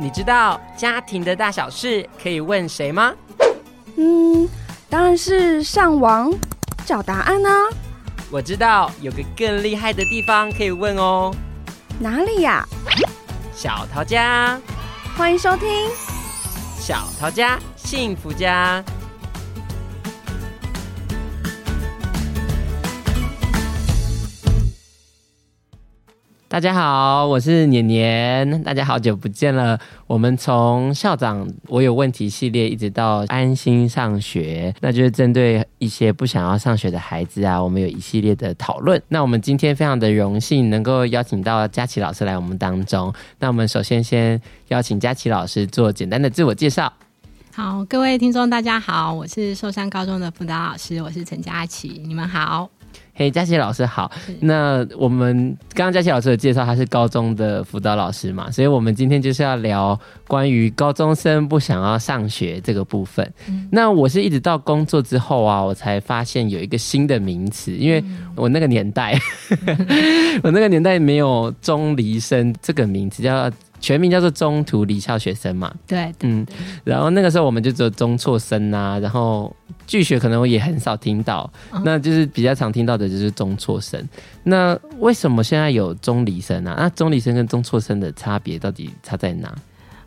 你知道家庭的大小事可以问谁吗？嗯，当然是上网找答案啊。我知道有个更厉害的地方可以问哦。哪里呀？小桃家，欢迎收听小桃家幸福家。大家好，我是年年，大家好久不见了。我们从校长我有问题系列一直到安心上学，那就是针对一些不想要上学的孩子啊，我们有一系列的讨论。那我们今天非常的荣幸能够邀请到佳琪老师来我们当中。那我们首先先邀请佳琪老师做简单的自我介绍。好，各位听众大家好，我是寿山高中的辅导老师，我是陈佳琪，你们好。嘿，佳琪老师好。那我们刚刚佳琪老师有介绍，他是高中的辅导老师嘛，所以我们今天就是要聊关于高中生不想要上学这个部分。嗯、那我是一直到工作之后啊，我才发现有一个新的名词，因为我那个年代，嗯、我那个年代没有中离生这个名词，叫。全名叫做中途离校学生嘛？对，嗯，然后那个时候我们就只有中辍生啊，然后拒学可能我也很少听到，嗯，那就是比较常听到的就是中辍生。那为什么现在有中离生啊？那中离生跟中辍生的差别到底差在哪？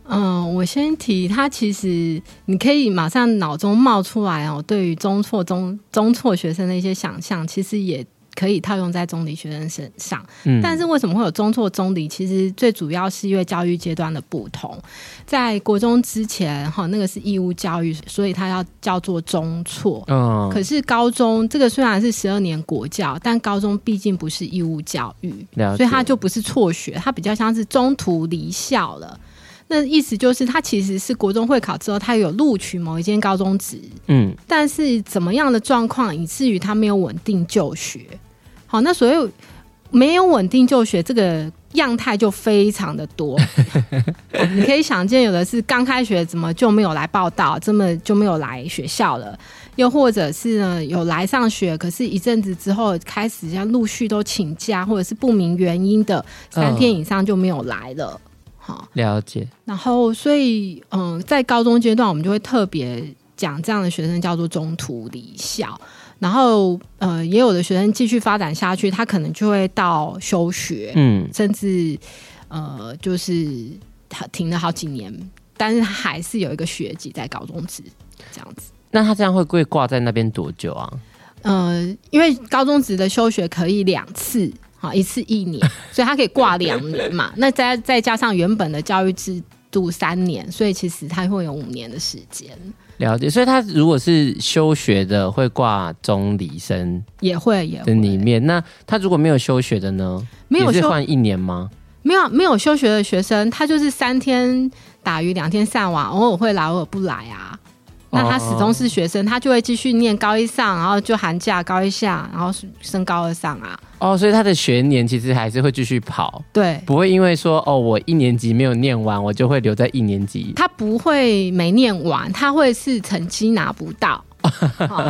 嗯，我先提，他其实你可以马上脑中冒出来哦，对于中辍中中辍学生的一些想象，其实也。可以套用在中离学生身上，嗯，但是为什么会有中辍、中离？其实最主要是因为教育阶段的不同。在国中之前，哈，那个是义务教育，所以它要叫做中辍。嗯，可是高中这个虽然是十二年国教，但高中毕竟不是义务教育，所以它就不是辍学，它比较像是中途离校了。那意思就是，他其实是国中会考之后，他有录取某一间高中职，嗯，但是怎么样的状况，以至于他没有稳定就学。好，那所以没有稳定就学这个样态就非常的多。你可以想见，有的是刚开学怎么就没有来报道，这么就没有来学校了；又或者是呢，有来上学，可是一阵子之后开始像陆续都请假，或者是不明原因的三天以上就没有来了。好，了解。然后，所以，嗯，在高中阶段，我们就会特别讲这样的学生叫做中途离校。然后，呃，也有的学生继续发展下去，他可能就会到休学，嗯，甚至，呃，就是他停了好几年，但是他还是有一个学籍在高中职这样子。那他这样会会挂在那边多久啊？呃，因为高中职的休学可以两次。好，一次一年，所以他可以挂两年嘛。那再再加上原本的教育制度三年，所以其实他会有五年的时间。了解，所以他如果是休学的，会挂中离生，也会也里面。那他如果没有休学的呢？没有休换一年吗？没有没有休学的学生，他就是三天打鱼两天晒网，偶尔会来，偶尔不来啊。那他始终是学生，他就会继续念高一上，然后就寒假高一下，然后升高二上啊。哦，所以他的学年其实还是会继续跑，对，不会因为说哦，我一年级没有念完，我就会留在一年级。他不会没念完，他会是成绩拿不到，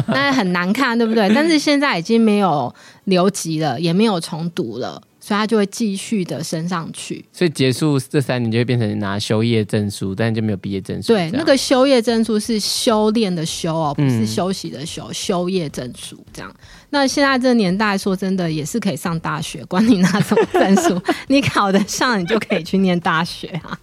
那、哦、很难看，对不对？但是现在已经没有留级了，也没有重读了。所以他就会继续的升上去，所以结束这三年就会变成拿修业证书，但就没有毕业证书。对，那个修业证书是修炼的修哦，不是休息的休，嗯、修业证书这样。那现在这个年代，说真的也是可以上大学，管你拿什么证书，你考得上，你就可以去念大学啊。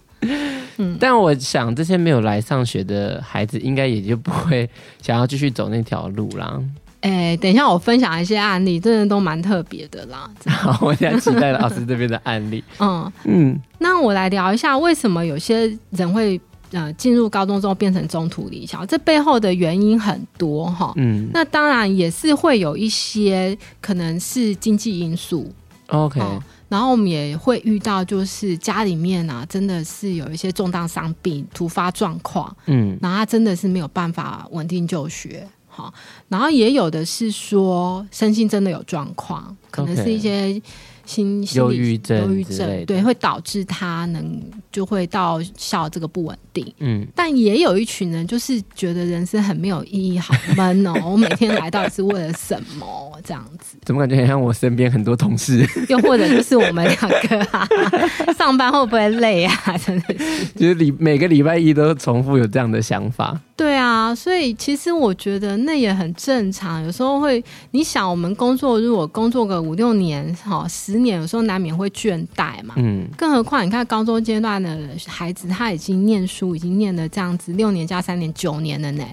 嗯，但我想这些没有来上学的孩子，应该也就不会想要继续走那条路啦。哎、欸，等一下，我分享一些案例，真的都蛮特别的啦。好，我现在期待老师这边的案例。嗯嗯，那我来聊一下，为什么有些人会呃进入高中之后变成中途离校？这背后的原因很多哈。嗯，那当然也是会有一些可能是经济因素。OK，然后我们也会遇到，就是家里面啊，真的是有一些重大伤病、突发状况。嗯，然后他真的是没有办法稳定就学。好，然后也有的是说身心真的有状况，可能是一些心忧郁症、忧郁症，对，会导致他能就会到校这个不稳定。嗯，但也有一群人就是觉得人生很没有意义，好闷哦！我每天来到底是为了什么？这样子，怎么感觉很像我身边很多同事？又或者就是我们两个啊，上班会不会累啊？真的是，就是礼每个礼拜一都重复有这样的想法。对啊，所以其实我觉得那也很正常。有时候会，你想我们工作，如果工作个五六年、哈十年，有时候难免会倦怠嘛。嗯。更何况你看高中阶段的孩子，他已经念书，已经念了这样子六年加三年九年了呢。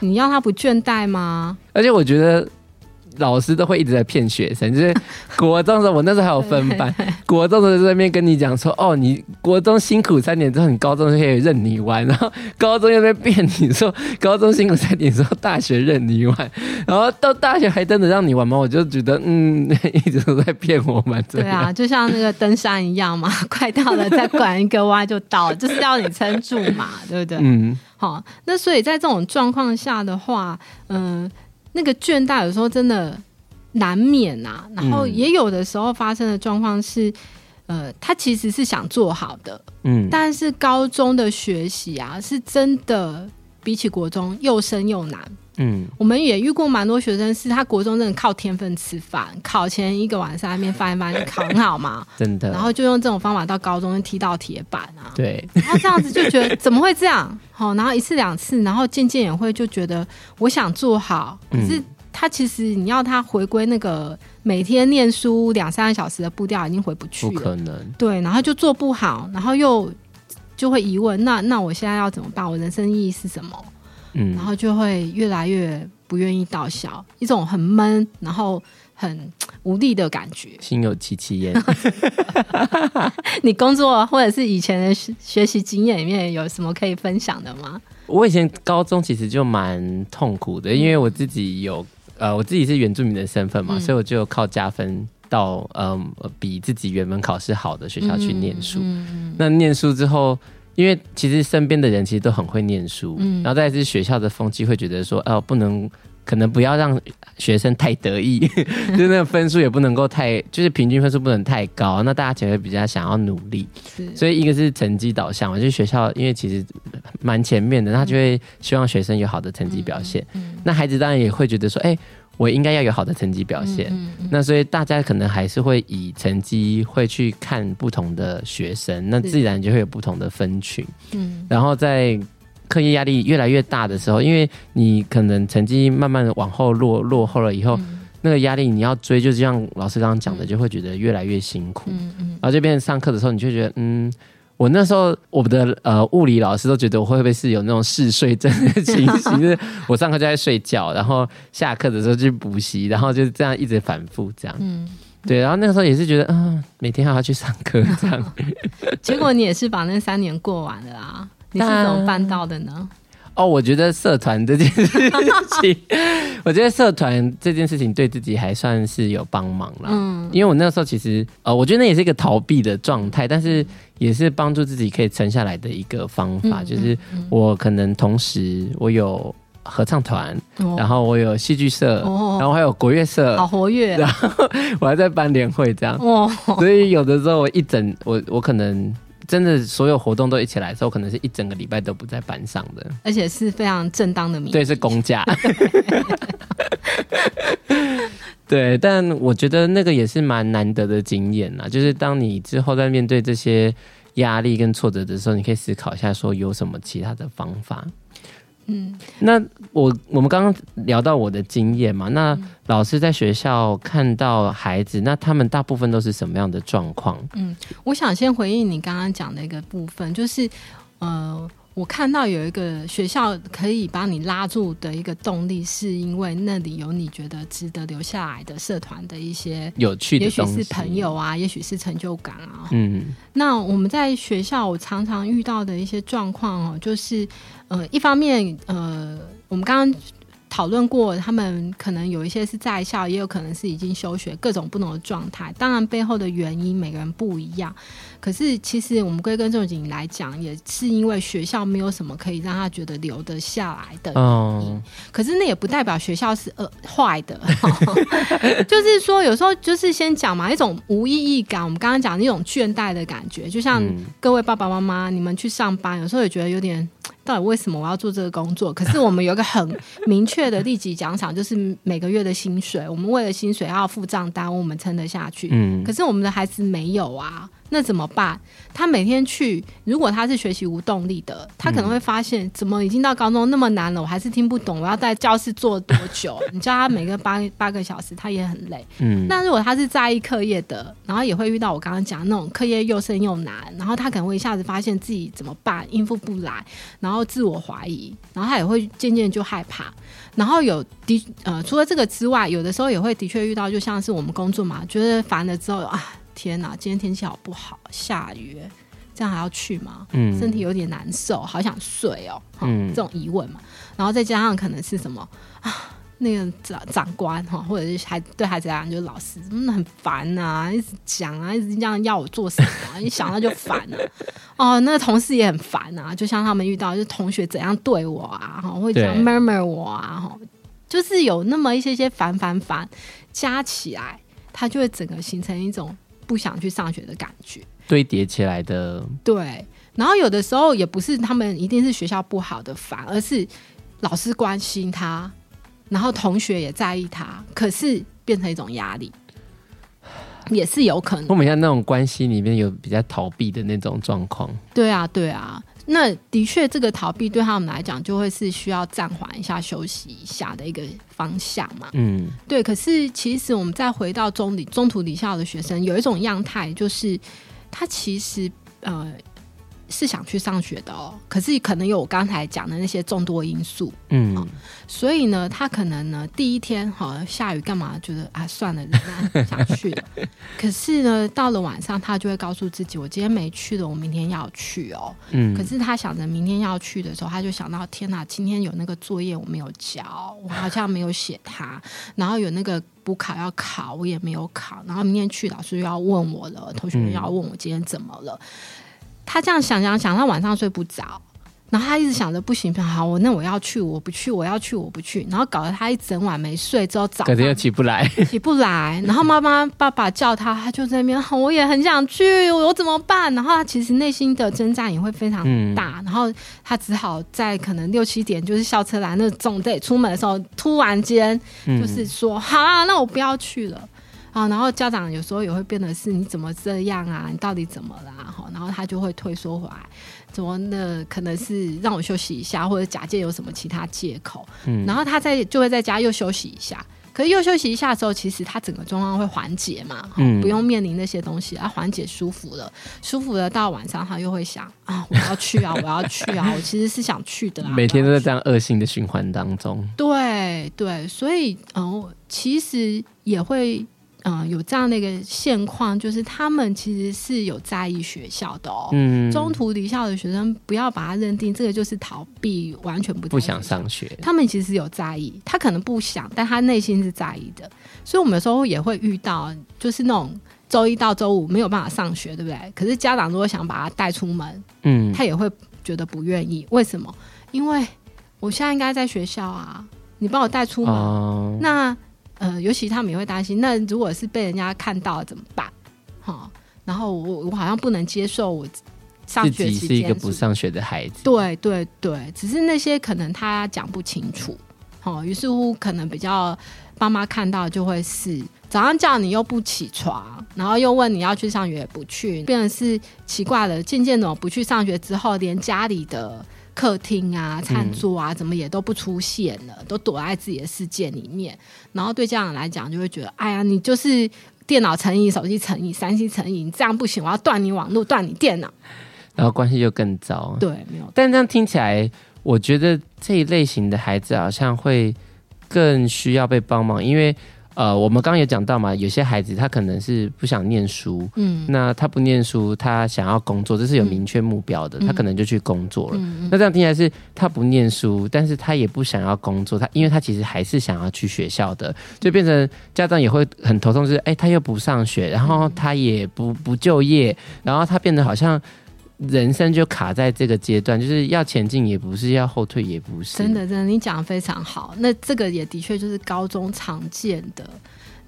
你要他不倦怠吗？而且我觉得。老师都会一直在骗学生，就是国中的时候，我那时候还有分班，国中的时候在那边跟你讲说，哦，你国中辛苦三年之后，你高中就可以任你玩，然后高中又在骗你说，高中辛苦三年之后，大学任你玩，然后到大学还真的让你玩吗？我就觉得，嗯，一直都在骗我们。对啊，就像那个登山一样嘛，快到了再拐一个弯就到了，就是要你撑住嘛，对不对？嗯，好，那所以在这种状况下的话，嗯、呃。那个倦怠有时候真的难免呐、啊，然后也有的时候发生的状况是，嗯、呃，他其实是想做好的，嗯，但是高中的学习啊，是真的比起国中又深又难，嗯，我们也遇过蛮多学生是他国中真的靠天分吃饭，考前一个晚上在那边翻一翻就考很好嘛，真的，然后就用这种方法到高中踢到铁板啊，对，然后这样子就觉得怎么会这样？好，然后一次两次，然后渐渐也会就觉得我想做好，可是他其实你要他回归那个每天念书两三个小时的步调，已经回不去了，不可能。对，然后就做不好，然后又就会疑问，那那我现在要怎么办？我人生意义是什么？嗯，然后就会越来越不愿意到校，一种很闷，然后。很无力的感觉，心有戚戚焉。你工作或者是以前的学习经验里面有什么可以分享的吗？我以前高中其实就蛮痛苦的，因为我自己有呃，我自己是原住民的身份嘛，嗯、所以我就靠加分到嗯、呃、比自己原本考试好的学校去念书。嗯嗯、那念书之后，因为其实身边的人其实都很会念书，嗯、然后再是学校的风气会觉得说，哦、呃，不能。可能不要让学生太得意，就是那个分数也不能够太，就是平均分数不能太高。那大家就会比较想要努力，所以一个是成绩导向嘛，就是学校因为其实蛮前面的，他就会希望学生有好的成绩表现。嗯嗯、那孩子当然也会觉得说，哎、欸，我应该要有好的成绩表现。嗯嗯、那所以大家可能还是会以成绩会去看不同的学生，那自然就会有不同的分群。嗯，然后在。课业压力越来越大的时候，因为你可能成绩慢慢的往后落落后了以后，嗯、那个压力你要追，就像老师刚刚讲的，嗯、就会觉得越来越辛苦。嗯嗯、然后这边上课的时候，你就觉得，嗯，我那时候我们的呃物理老师都觉得我会不会是有那种嗜睡症的情形，就是我上课就在睡觉，然后下课的时候就去补习，然后就这样一直反复这样。嗯，对，然后那个时候也是觉得，嗯、呃，每天还要去上课这样。结果你也是把那三年过完了啊。你是怎么办到的呢？哦，我觉得社团这件事情，我觉得社团这件事情对自己还算是有帮忙啦。嗯，因为我那时候其实呃，我觉得那也是一个逃避的状态，但是也是帮助自己可以撑下来的一个方法。嗯、就是我可能同时我有合唱团，哦、然后我有戏剧社，哦、然后还有国乐社，好活跃、啊。然后 我还在办联会这样，哦、所以有的时候我一整我我可能。真的，所有活动都一起来的时候，可能是一整个礼拜都不在班上的，而且是非常正当的名。对，是公假。对，但我觉得那个也是蛮难得的经验呐。就是当你之后在面对这些压力跟挫折的时候，你可以思考一下，说有什么其他的方法。嗯，那我我们刚刚聊到我的经验嘛，那老师在学校看到孩子，那他们大部分都是什么样的状况？嗯，我想先回应你刚刚讲的一个部分，就是呃。我看到有一个学校可以把你拉住的一个动力，是因为那里有你觉得值得留下来的社团的一些有趣的，也许是朋友啊，也许是成就感啊。嗯，那我们在学校，我常常遇到的一些状况哦，就是呃，一方面呃，我们刚刚讨论过，他们可能有一些是在校，也有可能是已经休学，各种不同的状态。当然背后的原因每个人不一样。可是其实我们归根究底来讲，也是因为学校没有什么可以让他觉得留得下来的原因。Oh. 可是那也不代表学校是呃 坏的，就是说有时候就是先讲嘛，一种无意义感。我们刚刚讲那种倦怠的感觉，就像各位爸爸妈妈，你们去上班，有时候也觉得有点。到底为什么我要做这个工作？可是我们有一个很明确的立即奖赏，就是每个月的薪水。我们为了薪水要付账单，我们撑得下去。嗯，可是我们的孩子没有啊。那怎么办？他每天去，如果他是学习无动力的，他可能会发现，怎么已经到高中那么难了，我还是听不懂。我要在教室坐多久？你叫他每个八八个小时，他也很累。嗯，那如果他是在意课业的，然后也会遇到我刚刚讲那种课业又深又难，然后他可能会一下子发现自己怎么办，应付不来，然后自我怀疑，然后他也会渐渐就害怕。然后有的呃，除了这个之外，有的时候也会的确遇到，就像是我们工作嘛，觉得烦了之后啊。天哪，今天天气好不好？下雨，这样还要去吗？嗯，身体有点难受，好想睡哦。嗯，这种疑问嘛，然后再加上可能是什么啊？那个长长官哈，或者是孩对孩子来讲就是老师，真的很烦啊，一直讲啊，一直这样要我做什么，一想到就烦了。哦，那个同事也很烦啊，就像他们遇到就是同学怎样对我啊，哈，会这样 murmur 我啊，哈，就是有那么一些些烦烦烦加起来，它就会整个形成一种。不想去上学的感觉堆叠起来的，对。然后有的时候也不是他们一定是学校不好的烦，而是老师关心他，然后同学也在意他，可是变成一种压力，也是有可能。我们像那种关系里面有比较逃避的那种状况，对啊，对啊。那的确，这个逃避对他们来讲，就会是需要暂缓一下、休息一下的一个方向嘛。嗯，对。可是，其实我们再回到中里中途离校的学生，有一种样态，就是他其实呃。是想去上学的哦，可是可能有我刚才讲的那些众多因素，嗯、哦，所以呢，他可能呢第一天哈、哦、下雨干嘛，觉得啊算了，不想去了。可是呢，到了晚上，他就会告诉自己，我今天没去的，我明天要去哦。嗯，可是他想着明天要去的时候，他就想到天哪，今天有那个作业我没有交，我好像没有写它，然后有那个补考要考，我也没有考，然后明天去，老师又要问我了，同学们要问我今天怎么了。他这样想想想，他晚上睡不着，然后他一直想着不行，好，我那我要去，我不去，我要去，我不去，然后搞得他一整晚没睡，之后早上又起不来，起不来，然后妈妈爸爸叫他，他就在那边，我也很想去，我怎么办？然后他其实内心的挣扎也会非常大，嗯、然后他只好在可能六七点就是校车来那总得出门的时候，突然间就是说，嗯、好啊，那我不要去了。啊，然后家长有时候也会变得是，你怎么这样啊？你到底怎么啦？哈，然后他就会退缩回来，怎么呢？可能是让我休息一下，或者假借有什么其他借口。嗯，然后他在就会在家又休息一下，可是又休息一下之后，其实他整个状况会缓解嘛，嗯，不用面临那些东西，啊，缓解舒服了，舒服了，到晚上他又会想啊，我要去啊，我要去啊，我其实是想去的啊，每天都在这样恶性的循环当中。对对，所以哦，其实也会。嗯，有这样的一个现况，就是他们其实是有在意学校的哦。嗯，中途离校的学生，不要把他认定这个就是逃避，完全不不想上学。他们其实有在意，他可能不想，但他内心是在意的。所以，我们有时候也会遇到，就是那种周一到周五没有办法上学，对不对？可是家长如果想把他带出门，嗯，他也会觉得不愿意。为什么？因为我现在应该在学校啊，你把我带出门，哦、那。呃，尤其他们也会担心，那如果是被人家看到怎么办？哈，然后我我好像不能接受我上学期间是一个不上学的孩子。对对对，只是那些可能他讲不清楚，哈，于是乎可能比较爸妈看到就会是早上叫你又不起床，然后又问你要去上学不去，变成是奇怪了。渐渐的不去上学之后，连家里的。客厅啊，餐桌啊，怎么也都不出现了，嗯、都躲在自己的世界里面。然后对家长来讲，就会觉得，哎呀，你就是电脑成瘾、手机成瘾、三星成瘾，你这样不行，我要断你网络、断你电脑。然后关系就更糟。对，没有。但这样听起来，我觉得这一类型的孩子好像会更需要被帮忙，因为呃，我们刚刚也讲到嘛，有些孩子他可能是不想念书，嗯，那他不念书，他想要工作，这是有明确目标的，嗯、他可能就去工作了。嗯、那这样听起来是他不念书，但是他也不想要工作，他因为他其实还是想要去学校的，就变成家长也会很头痛，就是哎，他又不上学，然后他也不不就业，然后他变得好像。人生就卡在这个阶段，就是要前进也不是，要后退也不是。真的，真的，你讲的非常好。那这个也的确就是高中常见的。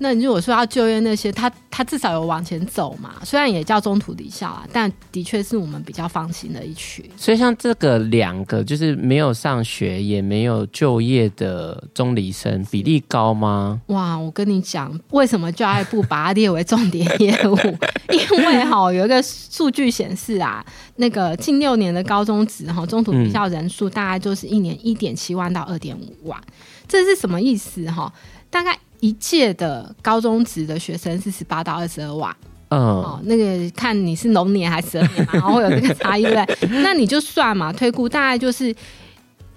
那如果说要就业那些，他他至少有往前走嘛，虽然也叫中途离校啊，但的确是我们比较放心的一群。所以像这个两个就是没有上学也没有就业的中离生比例高吗？哇，我跟你讲，为什么教育部把它列为重点业务？因为哈有一个数据显示啊，那个近六年的高中职哈中途离校人数大概就是一年一点七万到二点五万，这是什么意思哈？大概。一届的高中职的学生是十八到二十二万，嗯，哦，那个看你是龙年还是蛇年嘛，然后会有这个差异，对？那你就算嘛，推估大概就是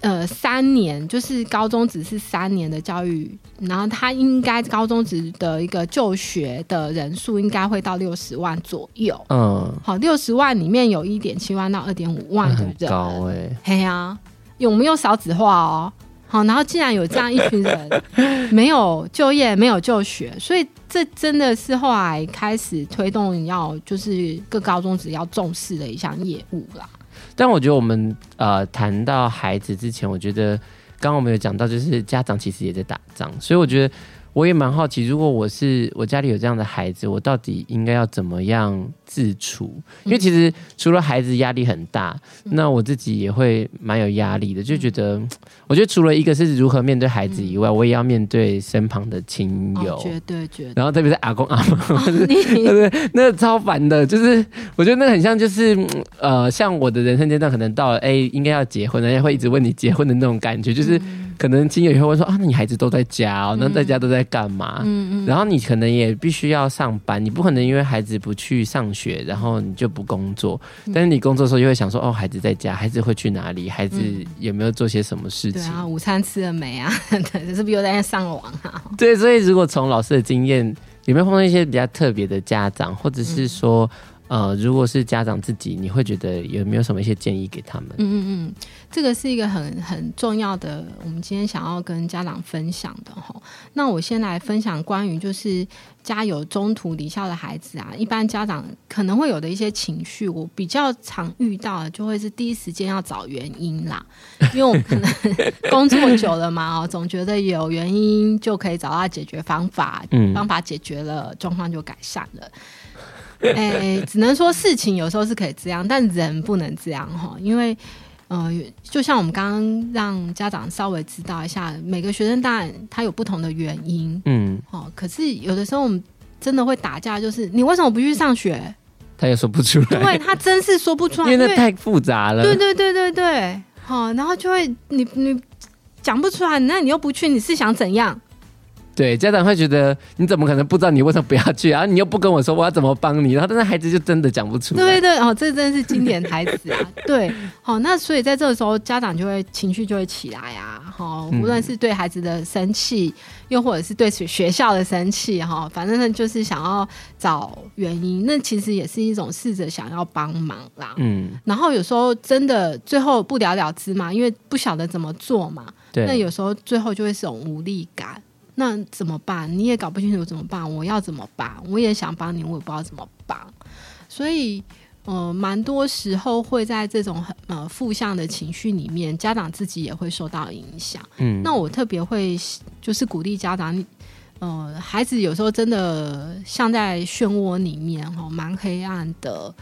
呃三年，就是高中只是三年的教育，然后他应该高中职的一个就学的人数应该会到六十万左右，嗯，好，六十万里面有一点七万到二点五万的人，高哎，嘿呀，有没有少子化哦？好，然后既然有这样一群人没有就业、没有就学，所以这真的是后来开始推动要就是各高中只要重视的一项业务啦。但我觉得我们呃谈到孩子之前，我觉得刚刚我们有讲到，就是家长其实也在打仗，所以我觉得。我也蛮好奇，如果我是我家里有这样的孩子，我到底应该要怎么样自处？因为其实除了孩子压力很大，那我自己也会蛮有压力的，就觉得我觉得除了一个是如何面对孩子以外，我也要面对身旁的亲友，绝对绝对。然后特别是阿公阿嬷，对不对？那个超烦的，就是我觉得那个很像，就是呃，像我的人生阶段可能到了，哎，应该要结婚了，人家会一直问你结婚的那种感觉，就是。可能亲友也会问说啊，那你孩子都在家哦，那在家都在干嘛？嗯嗯，然后你可能也必须要上班，你不可能因为孩子不去上学，然后你就不工作。但是你工作的时候又会想说，哦，孩子在家，孩子会去哪里？孩子有没有做些什么事情？对啊，午餐吃了没啊？对，是不是又在上网啊？对，所以如果从老师的经验，有没有碰到一些比较特别的家长，或者是说？呃，如果是家长自己，你会觉得有没有什么一些建议给他们？嗯嗯嗯，这个是一个很很重要的，我们今天想要跟家长分享的哈。那我先来分享关于就是家有中途离校的孩子啊，一般家长可能会有的一些情绪，我比较常遇到的就会是第一时间要找原因啦，因为我们可能工作久了嘛，哦，总觉得有原因就可以找到解决方法，嗯，方法解决了，状况就改善了。哎、欸，只能说事情有时候是可以这样，但人不能这样哈。因为，呃，就像我们刚刚让家长稍微知道一下，每个学生当然他有不同的原因，嗯，哦，可是有的时候我们真的会打架，就是你为什么不去上学？他也说不出来，因为他真是说不出来，因为那太复杂了。对对对对对，好，然后就会你你讲不出来，那你又不去，你是想怎样？对，家长会觉得你怎么可能不知道你为什么不要去啊？你又不跟我说我要怎么帮你，然后但是孩子就真的讲不出来。对对哦，这真的是经典台词啊！对，好，那所以在这个时候，家长就会情绪就会起来啊！哈，无论是对孩子的生气，又或者是对学校的生气，哈，反正呢就是想要找原因。那其实也是一种试着想要帮忙啦。嗯，然后有时候真的最后不了了之嘛，因为不晓得怎么做嘛。对，那有时候最后就会是种无力感。那怎么办？你也搞不清楚怎么办？我要怎么办？我也想帮你，我也不知道怎么帮。所以，呃，蛮多时候会在这种很呃负向的情绪里面，家长自己也会受到影响。嗯，那我特别会就是鼓励家长，呃，孩子有时候真的像在漩涡里面哈，蛮黑暗的。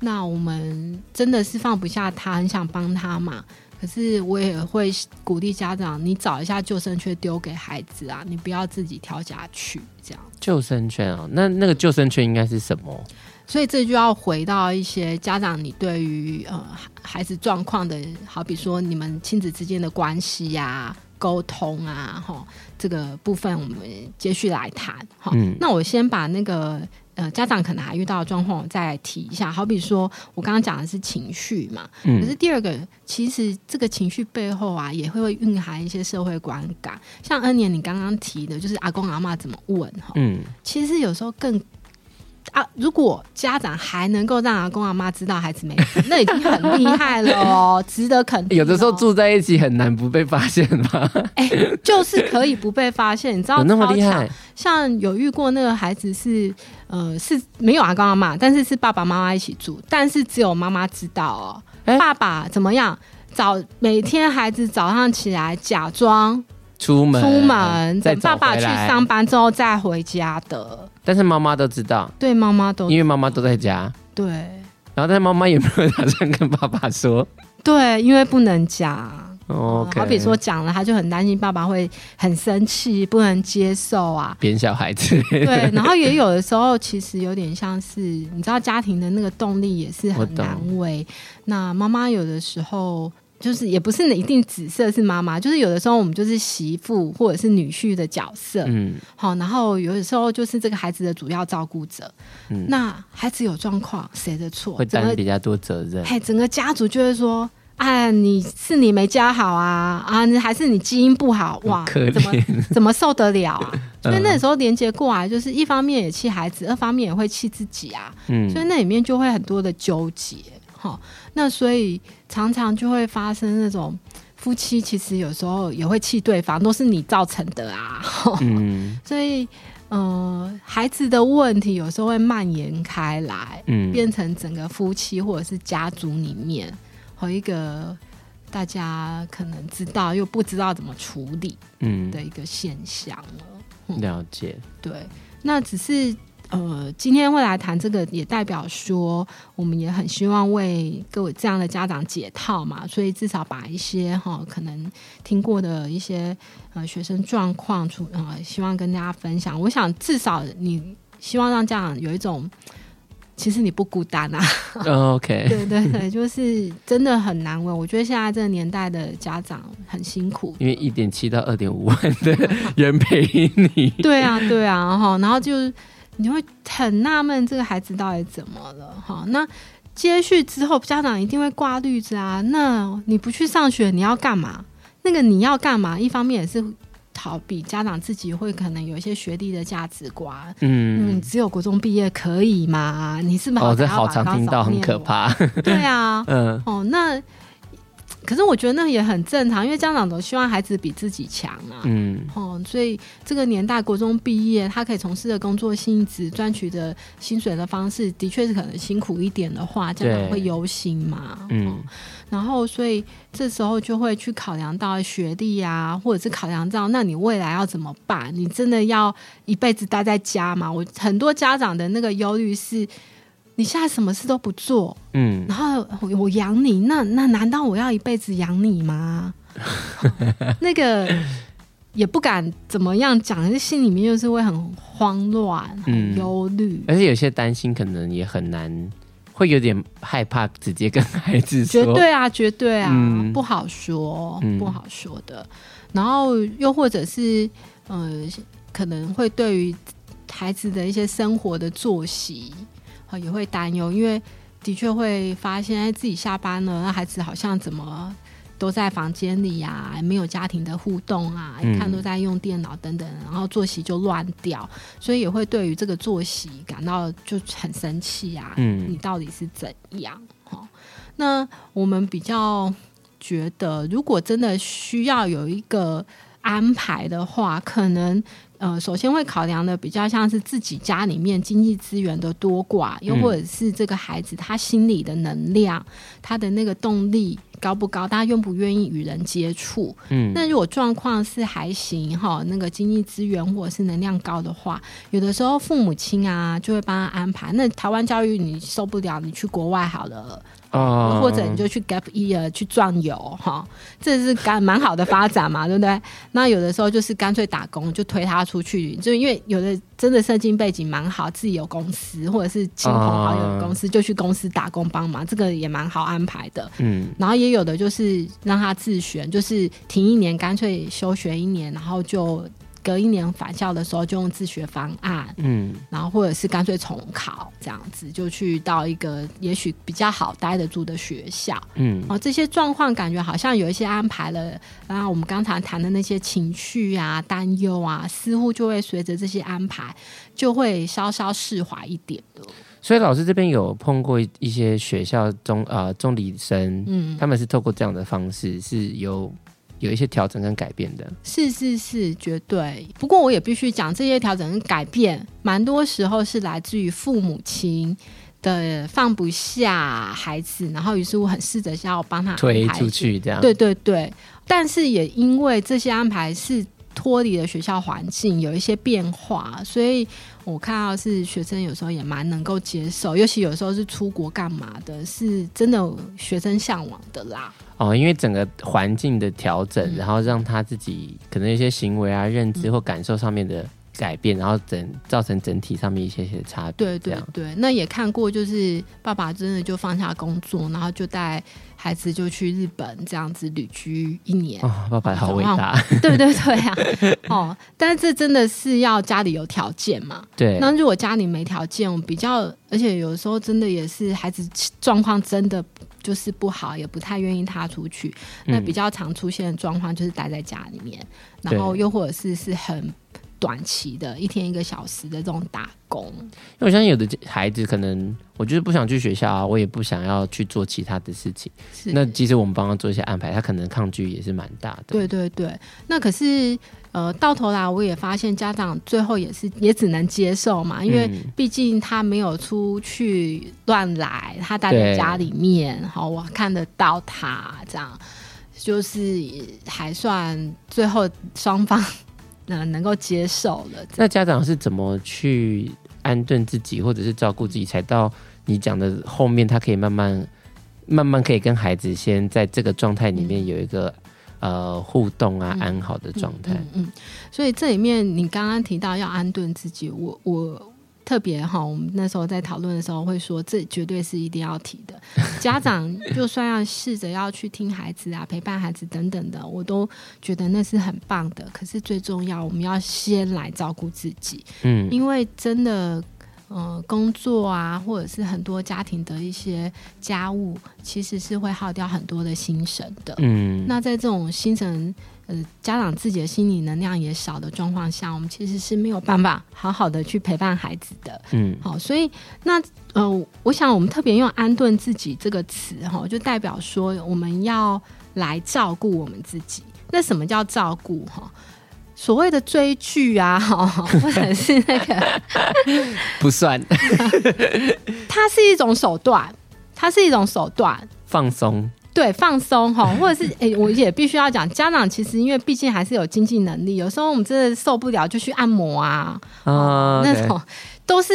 那我们真的是放不下他，很想帮他嘛。可是我也会鼓励家长，你找一下救生圈丢给孩子啊，你不要自己跳下去。这样救生圈啊，那那个救生圈应该是什么？所以这就要回到一些家长，你对于呃孩子状况的，好比说你们亲子之间的关系呀、啊，沟通啊，哈，这个部分我们接续来谈。哈、嗯，那我先把那个呃家长可能还遇到的状况，我再提一下。好比说我刚刚讲的是情绪嘛，嗯，可是第二个，其实这个情绪背后啊，也会会蕴含一些社会观感。像恩年你刚刚提的，就是阿公阿妈怎么问哈，嗯，其实有时候更。啊！如果家长还能够让阿公阿妈知道孩子没事，那已经很厉害了哦，值得肯定哦。有的时候住在一起很难不被发现吧？哎、欸，就是可以不被发现，你知道？有那么厉害？像有遇过那个孩子是呃是没有阿公阿妈，但是是爸爸妈妈一起住，但是只有妈妈知道哦。欸、爸爸怎么样？早每天孩子早上起来假装出门，出门等爸爸去上班之后再回家的。但是妈妈都知道，对，妈妈都，因为妈妈都在家，对。然后，但是妈妈也没有打算跟爸爸说，对，因为不能讲。好比说讲了，他就很担心爸爸会很生气，不能接受啊，扁小孩子。对，然后也有的时候，其实有点像是，你知道，家庭的那个动力也是很难为。那妈妈有的时候。就是也不是一定紫色是妈妈，就是有的时候我们就是媳妇或者是女婿的角色，嗯，好，然后有的时候就是这个孩子的主要照顾者，嗯，那孩子有状况，谁的错？会担比较多责任，嘿，整个家族就会说，哎，你是你没教好啊，啊，还是你基因不好，哇，可，怎么怎么受得了啊？所以那时候连接过来，就是一方面也气孩子，二方面也会气自己啊，嗯，所以那里面就会很多的纠结。哈，那所以常常就会发生那种夫妻其实有时候也会气对方，都是你造成的啊。嗯，所以呃，孩子的问题有时候会蔓延开来，嗯，变成整个夫妻或者是家族里面和一个大家可能知道又不知道怎么处理，嗯的一个现象了。嗯，了解，对，那只是。呃，今天会来谈这个，也代表说我们也很希望为各位这样的家长解套嘛，所以至少把一些哈可能听过的一些呃学生状况出呃，希望跟大家分享。我想至少你希望让家长有一种，其实你不孤单啊。Oh, OK，对对对，就是真的很难为。我觉得现在这个年代的家长很辛苦，因为一点七到二点五万的人陪你。对啊，对啊，哈，然后就。你会很纳闷这个孩子到底怎么了哈？那接续之后，家长一定会挂绿子啊。那你不去上学，你要干嘛？那个你要干嘛？一方面也是逃避家长自己会可能有一些学历的价值观。嗯，你只有国中毕业可以吗？你是不是好？哦，这好常听到，很可怕。对啊，嗯，哦，那。可是我觉得那也很正常，因为家长都希望孩子比自己强啊。嗯，哦，所以这个年代国中毕业，他可以从事的工作性质、赚取的薪水的方式，的确是可能辛苦一点的话，家长会忧心嘛。嗯、哦，然后所以这时候就会去考量到学历啊，或者是考量到那你未来要怎么办？你真的要一辈子待在家吗？我很多家长的那个忧虑是。你现在什么事都不做，嗯，然后我养你，那那难道我要一辈子养你吗？那个也不敢怎么样讲，心里面就是会很慌乱、很忧虑，而且有些担心，可能也很难，会有点害怕，直接跟孩子说。绝对啊，绝对啊，嗯、不好说，不好说的。嗯、然后又或者是，呃，可能会对于孩子的一些生活的作息。也会担忧，因为的确会发现，哎，自己下班了，那孩子好像怎么都在房间里呀、啊，没有家庭的互动啊，一看都在用电脑等等，然后作息就乱掉，所以也会对于这个作息感到就很生气啊。嗯，你到底是怎样？哈，那我们比较觉得，如果真的需要有一个安排的话，可能。呃，首先会考量的比较像是自己家里面经济资源的多寡，又或者是这个孩子他心理的能量，他的那个动力高不高，他愿不愿意与人接触。嗯，那如果状况是还行哈，那个经济资源或者是能量高的话，有的时候父母亲啊就会帮他安排。那台湾教育你受不了，你去国外好了。哦，或者你就去 gap year 去转游哈，这是干蛮好的发展嘛，对不对？那有的时候就是干脆打工，就推他出去，就因为有的真的社经背景蛮好，自己有公司或者是亲朋好友有公司，就去公司打工帮忙，这个也蛮好安排的。嗯，然后也有的就是让他自选，就是停一年，干脆休学一年，然后就。隔一年返校的时候，就用自学方案，嗯，然后或者是干脆重考这样子，就去到一个也许比较好待得住的学校，嗯，哦，这些状况感觉好像有一些安排了，然后我们刚才谈的那些情绪啊、担忧啊，似乎就会随着这些安排，就会稍稍释怀一点的。所以老师这边有碰过一些学校中呃中理生，嗯，他们是透过这样的方式是有。有一些调整跟改变的，是是是，绝对。不过我也必须讲，这些调整跟改变，蛮多时候是来自于父母亲的放不下孩子，然后于是我很试着想要帮他推出去，这样。对对对，但是也因为这些安排是脱离了学校环境，有一些变化，所以我看到是学生有时候也蛮能够接受，尤其有时候是出国干嘛的，是真的学生向往的啦。哦，因为整个环境的调整，嗯，然后让他自己可能一些行为啊、认知或感受上面的改变，嗯，然后整造成整体上面一些些差别。对对对，那也看过，就是爸爸真的就放下工作，然后就带孩子就去日本这样子旅居一年。哦，爸爸好伟大。对对对啊，哦，但是这真的是要家里有条件嘛？对。那如果家里没条件，我比较，而且有时候真的也是孩子状况真的。就是不好，也不太愿意踏出去。那比较常出现的状况就是待在家里面，嗯、然后又或者是是很短期的，一天一个小时的这种打工。因为我相信有的孩子可能，我就是不想去学校啊，我也不想要去做其他的事情。那其实我们帮他做一些安排，他可能抗拒也是蛮大的。对对对，那可是。呃，到头来我也发现家长最后也是也只能接受嘛，因为毕竟他没有出去乱来，他待在家里面，好，我看得到他这样，就是还算最后双方能能够接受了。那家长是怎么去安顿自己，或者是照顾自己，才到你讲的后面，他可以慢慢慢慢可以跟孩子先在这个状态里面有一个。嗯呃，互动啊，嗯、安好的状态。嗯，嗯，所以这里面你刚刚提到要安顿自己，我我特别哈，我们那时候在讨论的时候会说，这绝对是一定要提的。家长就算要试着要去听孩子啊，陪伴孩子等等的，我都觉得那是很棒的。可是最重要，我们要先来照顾自己。嗯，因为真的。呃，工作啊，或者是很多家庭的一些家务，其实是会耗掉很多的心神的。嗯，那在这种心神，呃，家长自己的心理能量也少的状况下，我们其实是没有办法好好的去陪伴孩子的。嗯，好，所以那呃，我想我们特别用“安顿自己”这个词，哈，就代表说我们要来照顾我们自己。那什么叫照顾？哈？所谓的追剧啊，或者是那个 不算，它是一种手段，它是一种手段，放松，对，放松哈，或者是哎、欸，我也必须要讲，家长其实因为毕竟还是有经济能力，有时候我们真的受不了就去按摩啊，啊，那种。都是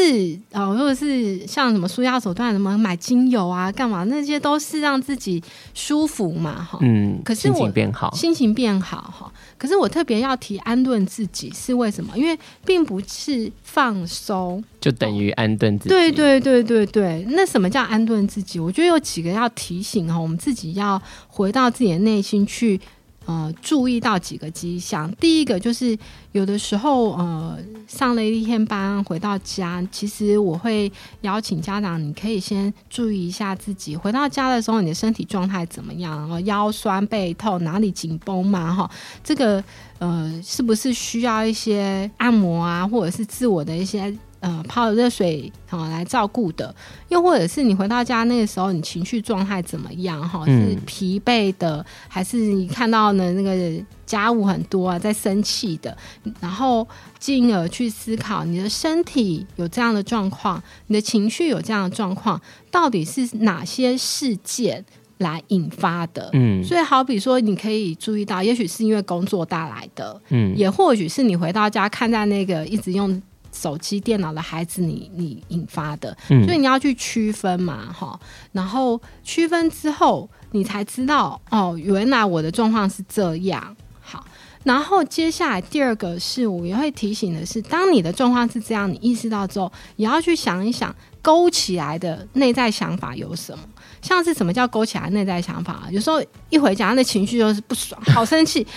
呃，如果是像什么舒压手段，什么买精油啊，干嘛？那些都是让自己舒服嘛，哈。嗯。可是我心情变好，心情变好哈。可是我特别要提安顿自己是为什么？因为并不是放松就等于安顿自己。对对对对对。那什么叫安顿自己？我觉得有几个要提醒哈，我们自己要回到自己的内心去。呃，注意到几个迹象。第一个就是有的时候，呃，上了一天班回到家，其实我会邀请家长，你可以先注意一下自己。回到家的时候，你的身体状态怎么样？然后腰酸背痛，哪里紧绷吗？哈，这个呃，是不是需要一些按摩啊，或者是自我的一些？呃，泡热水好来照顾的，又或者是你回到家那个时候，你情绪状态怎么样？哈，是疲惫的，还是你看到呢那个家务很多啊，在生气的？然后进而去思考，你的身体有这样的状况，你的情绪有这样的状况，到底是哪些事件来引发的？嗯，所以好比说，你可以注意到，也许是因为工作带来的，嗯，也或许是你回到家看在那个一直用。手机、电脑的孩子你，你你引发的，所以你要去区分嘛，哈，然后区分之后，你才知道哦，原来我的状况是这样。好，然后接下来第二个是我也会提醒的是，当你的状况是这样，你意识到之后，也要去想一想勾起来的内在想法有什么。像是什么叫勾起来内在想法？啊有时候一回家，那情绪就是不爽，好生气。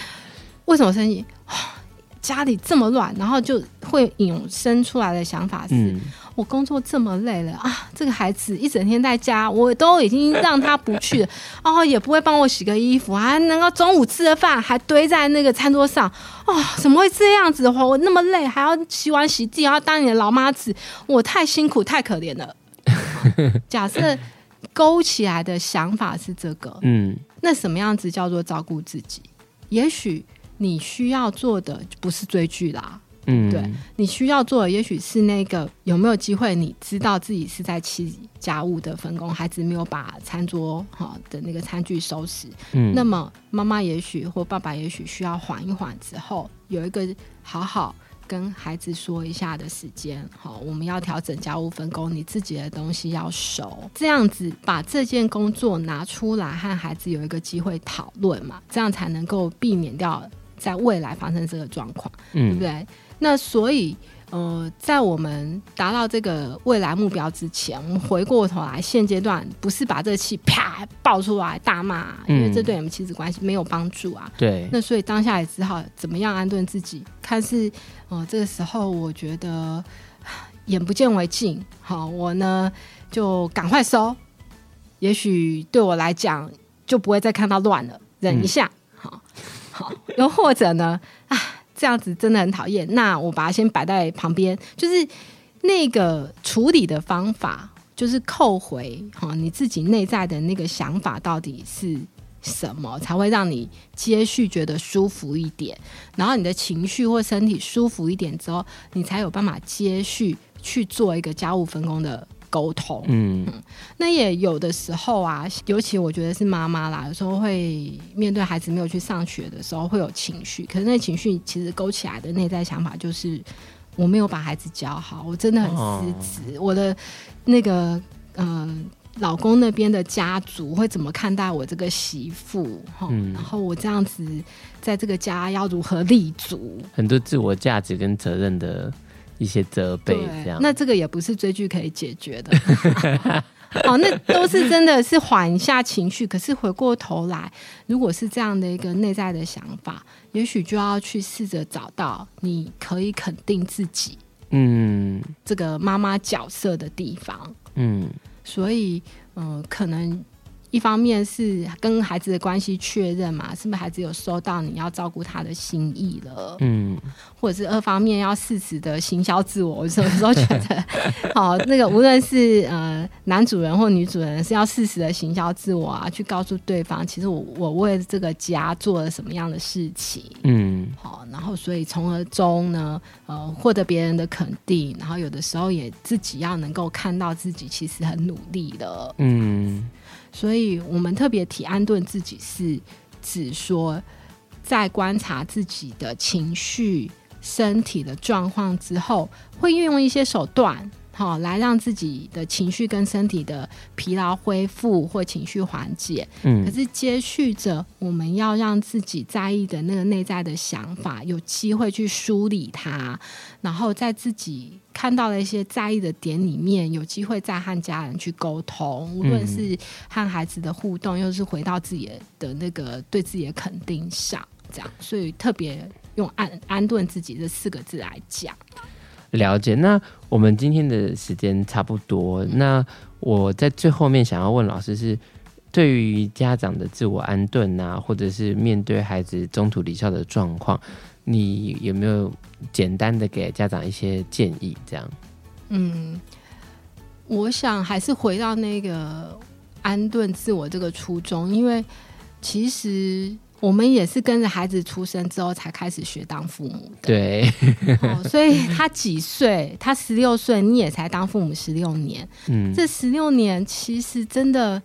为什么生气？家里这么乱，然后就会引申出来的想法是：嗯、我工作这么累了啊，这个孩子一整天在家，我都已经让他不去了，哦，也不会帮我洗个衣服，还能够中午吃的饭还堆在那个餐桌上，哦，怎么会这样子的话？我那么累，还要洗碗洗地，还要当你的老妈子，我太辛苦太可怜了。假设勾起来的想法是这个，嗯，那什么样子叫做照顾自己？也许。你需要做的不是追剧啦，嗯，对，你需要做的也许是那个有没有机会，你知道自己是在弃家务的分工，孩子没有把餐桌哈的那个餐具收拾，嗯，那么妈妈也许或爸爸也许需要缓一缓之后，有一个好好跟孩子说一下的时间，好，我们要调整家务分工，你自己的东西要熟，这样子把这件工作拿出来和孩子有一个机会讨论嘛，这样才能够避免掉。在未来发生这个状况，嗯，对不对？那所以，呃，在我们达到这个未来目标之前，我们回过头来，现阶段不是把这个气啪爆出来大骂，因为这对我们亲子关系没有帮助啊。对。那所以当下也只好怎么样安顿自己，看是，呃，这个时候我觉得眼不见为净，好，我呢就赶快收，也许对我来讲就不会再看到乱了，忍一下。嗯 又或者呢？啊，这样子真的很讨厌。那我把它先摆在旁边，就是那个处理的方法，就是扣回哈你自己内在的那个想法到底是什么，才会让你接续觉得舒服一点。然后你的情绪或身体舒服一点之后，你才有办法接续去做一个家务分工的。沟通，嗯，那也有的时候啊，尤其我觉得是妈妈啦，有时候会面对孩子没有去上学的时候会有情绪，可是那情绪其实勾起来的内在想法就是我没有把孩子教好，我真的很失职，哦、我的那个嗯、呃，老公那边的家族会怎么看待我这个媳妇？哈、嗯，然后我这样子在这个家要如何立足？很多自我价值跟责任的。一些责备，这样，那这个也不是追剧可以解决的。哦，那都是真的是缓一下情绪。可是回过头来，如果是这样的一个内在的想法，也许就要去试着找到你可以肯定自己，嗯，这个妈妈角色的地方，嗯，所以，嗯、呃，可能。一方面是跟孩子的关系确认嘛，是不是孩子有收到你要照顾他的心意了？嗯，或者是二方面要适时的行销自我。我有时候觉得，好，那个无论是呃男主人或女主人，是要适时的行销自我啊，去告诉对方，其实我我为这个家做了什么样的事情。嗯，好，然后所以从而中呢，呃，获得别人的肯定，然后有的时候也自己要能够看到自己其实很努力的。嗯。所以我们特别提安顿自己，是指说，在观察自己的情绪、身体的状况之后，会运用一些手段。好，来让自己的情绪跟身体的疲劳恢复或情绪缓解。嗯，可是接续着，我们要让自己在意的那个内在的想法有机会去梳理它，然后在自己看到了一些在意的点里面，有机会再和家人去沟通，无论是和孩子的互动，又是回到自己的那个对自己的肯定上，这样。所以特别用安安顿自己这四个字来讲。了解，那我们今天的时间差不多。那我在最后面想要问老师是，对于家长的自我安顿啊，或者是面对孩子中途离校的状况，你有没有简单的给家长一些建议？这样，嗯，我想还是回到那个安顿自我这个初衷，因为其实。我们也是跟着孩子出生之后才开始学当父母的，对，哦，所以他几岁？他十六岁，你也才当父母十六年。嗯，这十六年其实真的，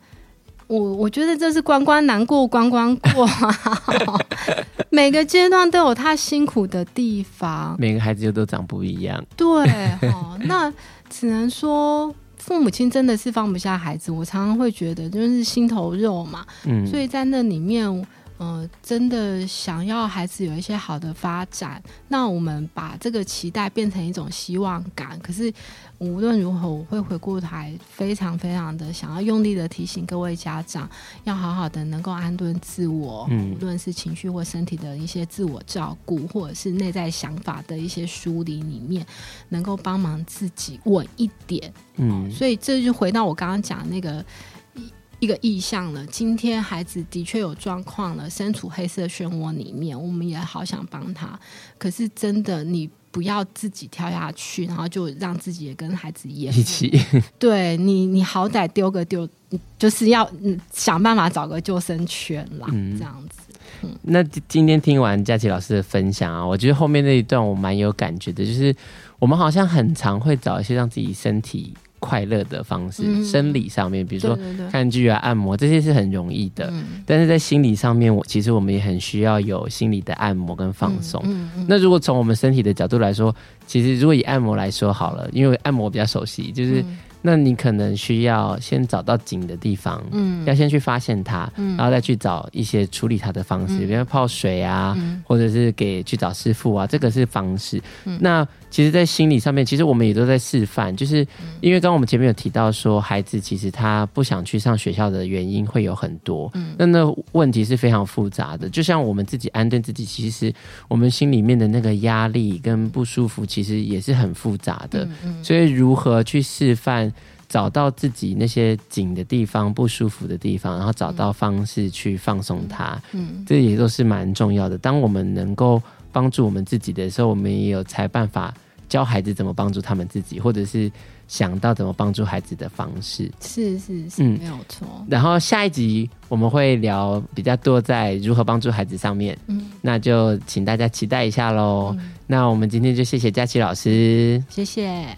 我我觉得这是关关难过关关过啊。每个阶段都有他辛苦的地方，每个孩子又都长不一样。对，哦，那只能说父母亲真的是放不下孩子。我常常会觉得，就是心头肉嘛。嗯，所以在那里面。呃，真的想要孩子有一些好的发展，那我们把这个期待变成一种希望感。可是无论如何，我会回过头来，非常非常的想要用力的提醒各位家长，要好好的能够安顿自我，嗯，无论是情绪或身体的一些自我照顾，或者是内在想法的一些梳理里面，能够帮忙自己稳一点。嗯，所以这就回到我刚刚讲的那个。一个意向了，今天孩子的确有状况了，身处黑色漩涡里面，我们也好想帮他。可是真的，你不要自己跳下去，然后就让自己也跟孩子一起。对你，你好歹丢个丢，就是要想办法找个救生圈啦，嗯、这样子。嗯、那今天听完佳琪老师的分享啊，我觉得后面那一段我蛮有感觉的，就是我们好像很常会找一些让自己身体。快乐的方式，嗯、生理上面，比如说看剧啊、按摩，这些是很容易的。嗯、但是在心理上面，我其实我们也很需要有心理的按摩跟放松。那如果从我们身体的角度来说，其实如果以按摩来说好了，因为按摩比较熟悉，就是。嗯。那你可能需要先找到紧的地方，嗯，要先去发现它，嗯，然后再去找一些处理它的方式，嗯、比如泡水啊，嗯、或者是给去找师傅啊，这个是方式。嗯、那其实，在心理上面，其实我们也都在示范，就是因为刚刚我们前面有提到说，孩子其实他不想去上学校的原因会有很多，嗯，那那问题是非常复杂的。就像我们自己安顿自己，其实我们心里面的那个压力跟不舒服，其实也是很复杂的。所以如何去示范？找到自己那些紧的地方、不舒服的地方，然后找到方式去放松它。嗯，这也都是蛮重要的。当我们能够帮助我们自己的时候，我们也有才办法教孩子怎么帮助他们自己，或者是想到怎么帮助孩子的方式。是是是，嗯，没有错。然后下一集我们会聊比较多在如何帮助孩子上面。嗯，那就请大家期待一下喽。嗯，那我们今天就谢谢佳琪老师，谢谢。